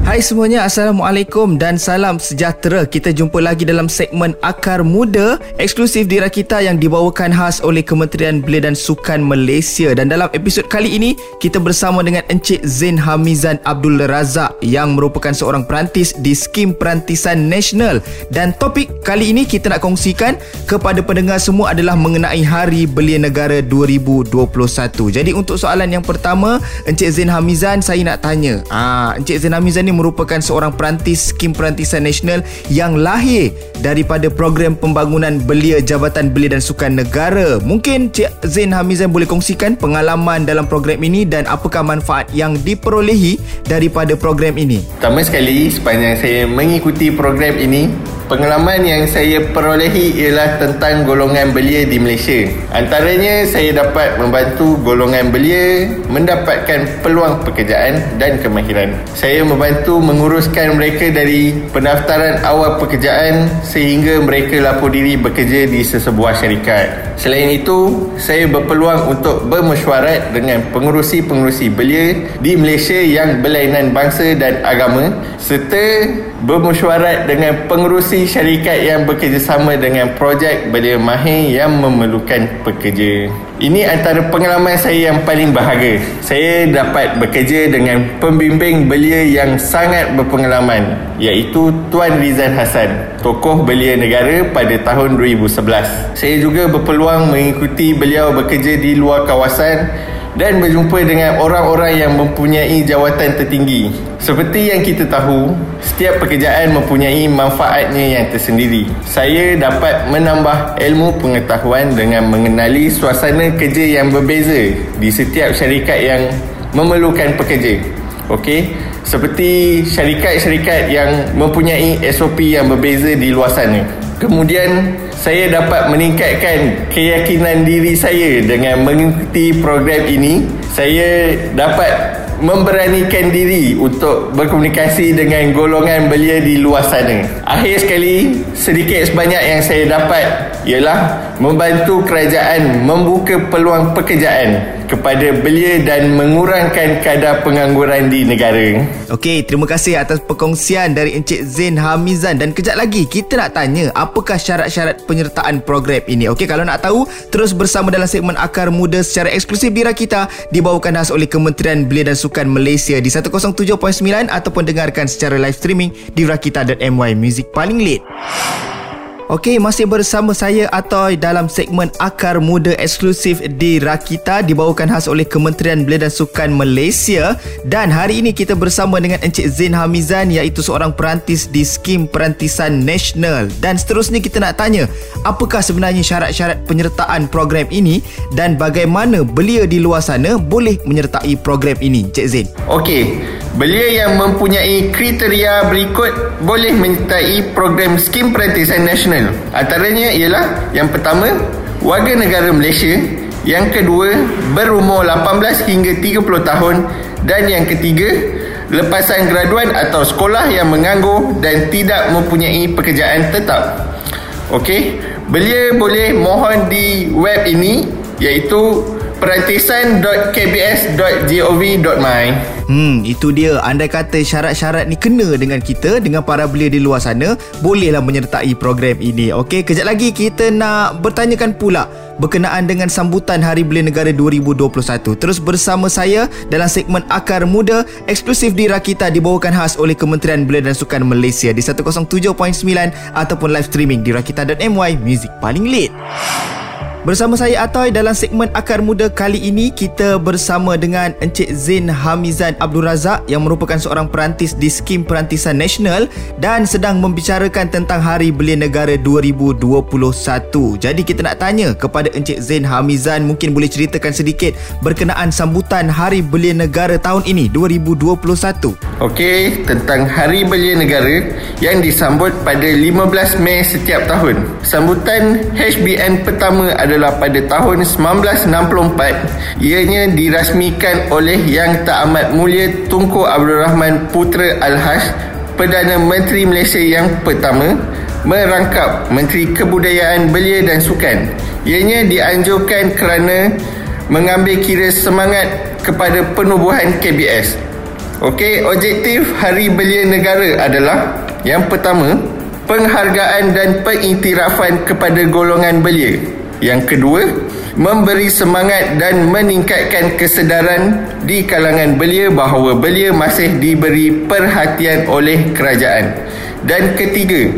Hai semuanya, Assalamualaikum dan salam sejahtera. Kita jumpa lagi dalam segmen Akar Muda eksklusif di Rakita yang dibawakan khas oleh Kementerian Belia dan Sukan Malaysia. Dan dalam episod kali ini, kita bersama dengan Encik Zain Hamizan Abdul Razak yang merupakan seorang perantis di Skim Perantisan Nasional. Dan topik kali ini kita nak kongsikan kepada pendengar semua adalah mengenai Hari Belia Negara 2021. Jadi untuk soalan yang pertama, Encik Zain Hamizan saya nak tanya. Ah, Encik Zain Hamizan ni merupakan seorang perantis skim perantisan nasional yang lahir daripada program pembangunan belia Jabatan Belia dan Sukan Negara. Mungkin Cik Zain Hamizan boleh kongsikan pengalaman dalam program ini dan apakah manfaat yang diperolehi daripada program ini. Pertama sekali sepanjang saya mengikuti program ini Pengalaman yang saya perolehi ialah tentang golongan belia di Malaysia. Antaranya saya dapat membantu golongan belia mendapatkan peluang pekerjaan dan kemahiran. Saya membantu menguruskan mereka dari pendaftaran awal pekerjaan sehingga mereka lapor diri bekerja di sesebuah syarikat. Selain itu, saya berpeluang untuk bermesyuarat dengan pengurusi-pengurusi belia di Malaysia yang berlainan bangsa dan agama serta bermesyuarat dengan pengurusi syarikat yang bekerjasama dengan projek belia mahir yang memerlukan pekerja. Ini antara pengalaman saya yang paling bahagia. Saya dapat bekerja dengan pembimbing belia yang sangat berpengalaman iaitu Tuan Rizal Hassan, tokoh belia negara pada tahun 2011. Saya juga berpeluang mengikuti beliau bekerja di luar kawasan dan berjumpa dengan orang-orang yang mempunyai jawatan tertinggi. Seperti yang kita tahu, setiap pekerjaan mempunyai manfaatnya yang tersendiri. Saya dapat menambah ilmu pengetahuan dengan mengenali suasana kerja yang berbeza di setiap syarikat yang memerlukan pekerja. Okey, seperti syarikat-syarikat yang mempunyai SOP yang berbeza di luar sana. Kemudian saya dapat meningkatkan keyakinan diri saya dengan mengikuti program ini. Saya dapat memberanikan diri untuk berkomunikasi dengan golongan belia di luar sana. Akhir sekali, sedikit sebanyak yang saya dapat ialah membantu kerajaan membuka peluang pekerjaan kepada belia dan mengurangkan kadar pengangguran di negara. Okey, terima kasih atas perkongsian dari Encik Zain Hamizan dan kejap lagi kita nak tanya apakah syarat-syarat penyertaan program ini. Okey, kalau nak tahu terus bersama dalam segmen Akar Muda secara eksklusif di Rakita dibawakan khas oleh Kementerian Belia dan Sukan Malaysia di 107.9 ataupun dengarkan secara live streaming di rakita.my Music paling lead. Okey, masih bersama saya Atoy dalam segmen Akar Muda eksklusif di Rakita dibawakan khas oleh Kementerian Belia dan Sukan Malaysia dan hari ini kita bersama dengan Encik Zain Hamizan iaitu seorang perantis di Skim Perantisan Nasional dan seterusnya kita nak tanya apakah sebenarnya syarat-syarat penyertaan program ini dan bagaimana belia di luar sana boleh menyertai program ini Encik Zain. Okey, Belia yang mempunyai kriteria berikut boleh menyertai program Skim Perantisan Nasional. Antaranya ialah yang pertama, warga negara Malaysia, yang kedua, berumur 18 hingga 30 tahun dan yang ketiga, lepasan graduan atau sekolah yang menganggur dan tidak mempunyai pekerjaan tetap. Okey, belia boleh mohon di web ini iaitu perantisan.kbs.gov.my Hmm, itu dia. Andai kata syarat-syarat ni kena dengan kita, dengan para belia di luar sana, bolehlah menyertai program ini. Okey, kejap lagi kita nak bertanyakan pula berkenaan dengan sambutan Hari Belia Negara 2021. Terus bersama saya dalam segmen Akar Muda eksklusif di Rakita dibawakan khas oleh Kementerian Belia dan Sukan Malaysia di 107.9 ataupun live streaming di rakita.my Music paling lead. Bersama saya Atoy dalam segmen Akar Muda kali ini kita bersama dengan Encik Zain Hamizan Abdul Razak yang merupakan seorang perantis di Skim Perantisan Nasional dan sedang membicarakan tentang Hari Belia Negara 2021. Jadi kita nak tanya kepada Encik Zain Hamizan mungkin boleh ceritakan sedikit berkenaan sambutan Hari Belia Negara tahun ini 2021. Okey, tentang Hari Belia Negara yang disambut pada 15 Mei setiap tahun. Sambutan HBN pertama adalah pada tahun 1964 ianya dirasmikan oleh Yang Teramat Mulia Tunku Abdul Rahman Putra Al-Haj Perdana Menteri Malaysia yang pertama merangkap Menteri Kebudayaan Belia dan Sukan. Ianya dianjurkan kerana mengambil kira semangat kepada penubuhan KBS. Okey, objektif Hari Belia Negara adalah yang pertama, penghargaan dan pengiktirafan kepada golongan belia. Yang kedua, memberi semangat dan meningkatkan kesedaran di kalangan belia bahawa belia masih diberi perhatian oleh kerajaan. Dan ketiga,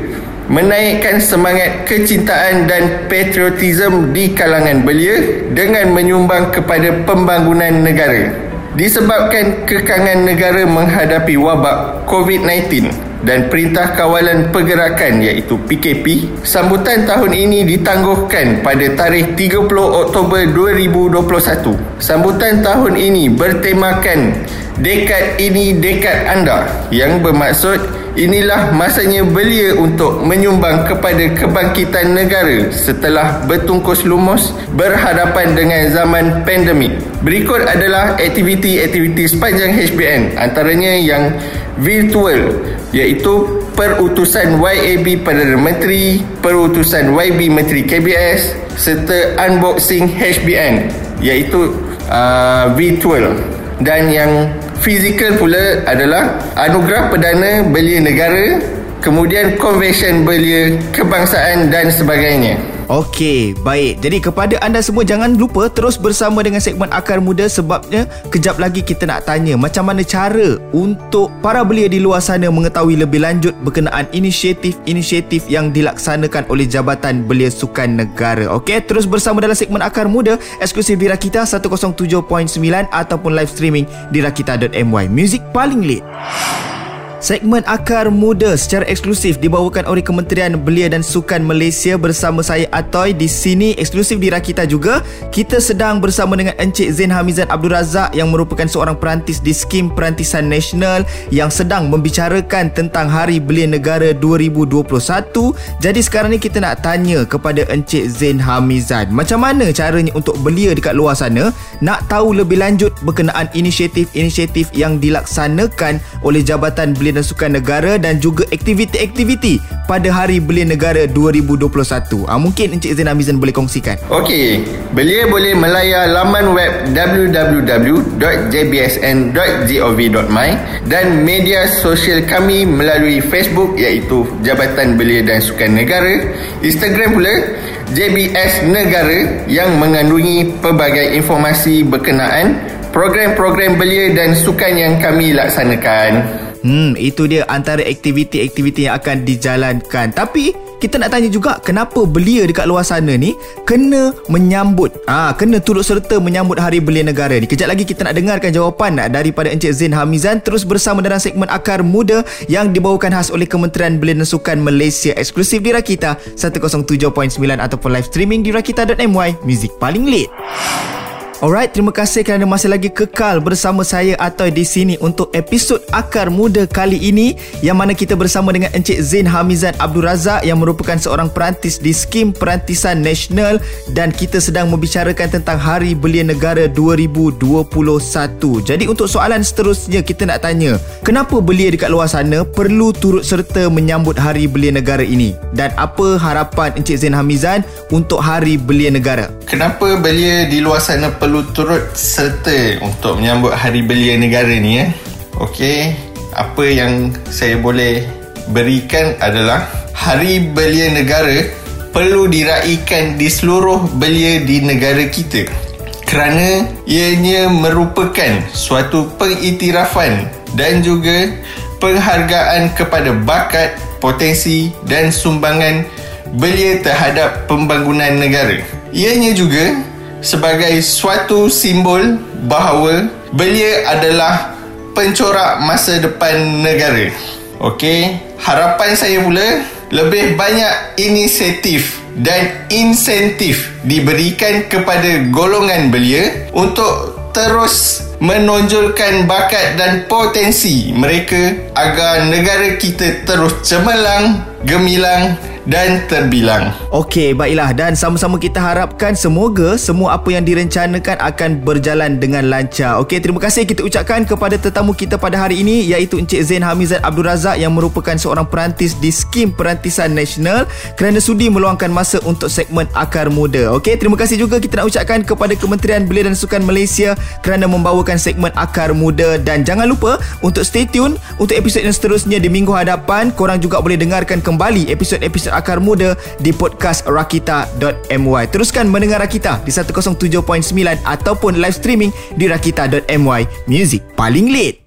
menaikkan semangat kecintaan dan patriotism di kalangan belia dengan menyumbang kepada pembangunan negara. Disebabkan kekangan negara menghadapi wabak COVID-19, dan Perintah Kawalan Pergerakan iaitu PKP sambutan tahun ini ditangguhkan pada tarikh 30 Oktober 2021 sambutan tahun ini bertemakan dekad ini dekad anda. Yang bermaksud inilah masanya belia untuk menyumbang kepada kebangkitan negara setelah bertungkus lumus berhadapan dengan zaman pandemik. Berikut adalah aktiviti-aktiviti sepanjang HBN antaranya yang virtual iaitu perutusan YAB Perdana Menteri, perutusan YB Menteri KBS serta unboxing HBN iaitu uh, virtual. Dan yang fizikal pula adalah anugerah perdana belia negara kemudian convention belia kebangsaan dan sebagainya Okey, baik. Jadi kepada anda semua jangan lupa terus bersama dengan segmen Akar Muda sebabnya kejap lagi kita nak tanya macam mana cara untuk para belia di luar sana mengetahui lebih lanjut berkenaan inisiatif-inisiatif yang dilaksanakan oleh Jabatan Belia Sukan Negara. Okey, terus bersama dalam segmen Akar Muda eksklusif di Rakita 107.9 ataupun live streaming di rakita.my. Music paling lead. Segmen Akar Muda secara eksklusif dibawakan oleh Kementerian Belia dan Sukan Malaysia bersama saya Atoy di sini eksklusif di Rakita juga. Kita sedang bersama dengan Encik Zain Hamizan Abdul Razak yang merupakan seorang perantis di Skim Perantisan Nasional yang sedang membicarakan tentang Hari Belia Negara 2021. Jadi sekarang ni kita nak tanya kepada Encik Zain Hamizan, macam mana caranya untuk belia dekat luar sana nak tahu lebih lanjut berkenaan inisiatif-inisiatif yang dilaksanakan oleh Jabatan Belia dan Sukan Negara dan juga aktiviti-aktiviti pada Hari Belia Negara 2021. Ah mungkin Encik Zain Amizan boleh kongsikan. Okey, belia boleh melayar laman web www.jbsn.gov.my dan media sosial kami melalui Facebook iaitu Jabatan Belia dan Sukan Negara, Instagram pula JBS Negara yang mengandungi pelbagai informasi berkenaan program-program belia dan sukan yang kami laksanakan. Hmm, itu dia antara aktiviti-aktiviti yang akan dijalankan. Tapi kita nak tanya juga kenapa belia dekat luar sana ni kena menyambut ah ha, kena turut serta menyambut Hari Belia Negara ni. Kejap lagi kita nak dengarkan jawapan daripada Encik Zain Hamizan terus bersama dalam segmen Akar Muda yang dibawakan khas oleh Kementerian Belia dan Sukan Malaysia eksklusif di Rakita 107.9 ataupun live streaming di rakita.my. Music paling lead. Alright, terima kasih kerana masih lagi kekal bersama saya atau di sini untuk episod Akar Muda kali ini yang mana kita bersama dengan Encik Zain Hamizan Abdul Razak yang merupakan seorang perantis di Skim Perantisan Nasional dan kita sedang membicarakan tentang Hari Belia Negara 2021. Jadi untuk soalan seterusnya kita nak tanya, kenapa belia dekat luar sana perlu turut serta menyambut Hari Belia Negara ini? Dan apa harapan Encik Zain Hamizan untuk Hari Belia Negara? Kenapa belia di luar sana perlu perlu turut serta untuk menyambut Hari Belia Negara ni ya. Okey, apa yang saya boleh berikan adalah Hari Belia Negara perlu diraikan di seluruh belia di negara kita kerana ianya merupakan suatu pengiktirafan dan juga penghargaan kepada bakat, potensi dan sumbangan belia terhadap pembangunan negara. Ianya juga sebagai suatu simbol bahawa belia adalah pencorak masa depan negara. Okey, harapan saya pula lebih banyak inisiatif dan insentif diberikan kepada golongan belia untuk terus menonjolkan bakat dan potensi mereka agar negara kita terus cemerlang, gemilang dan terbilang. Okey, baiklah dan sama-sama kita harapkan semoga semua apa yang direncanakan akan berjalan dengan lancar. Okey, terima kasih kita ucapkan kepada tetamu kita pada hari ini iaitu Encik Zain Hamizat Abdul Razak yang merupakan seorang perantis di skim perantisan nasional kerana sudi meluangkan masa untuk segmen Akar Muda. Okey, terima kasih juga kita nak ucapkan kepada Kementerian Belia dan Sukan Malaysia kerana membawakan segmen Akar Muda dan jangan lupa untuk stay tune untuk episod yang seterusnya di minggu hadapan. Korang juga boleh dengarkan kembali episod-episod Akar Muda di podcast rakita.my. Teruskan mendengar Rakita di 107.9 ataupun live streaming di rakita.my. Music paling lit.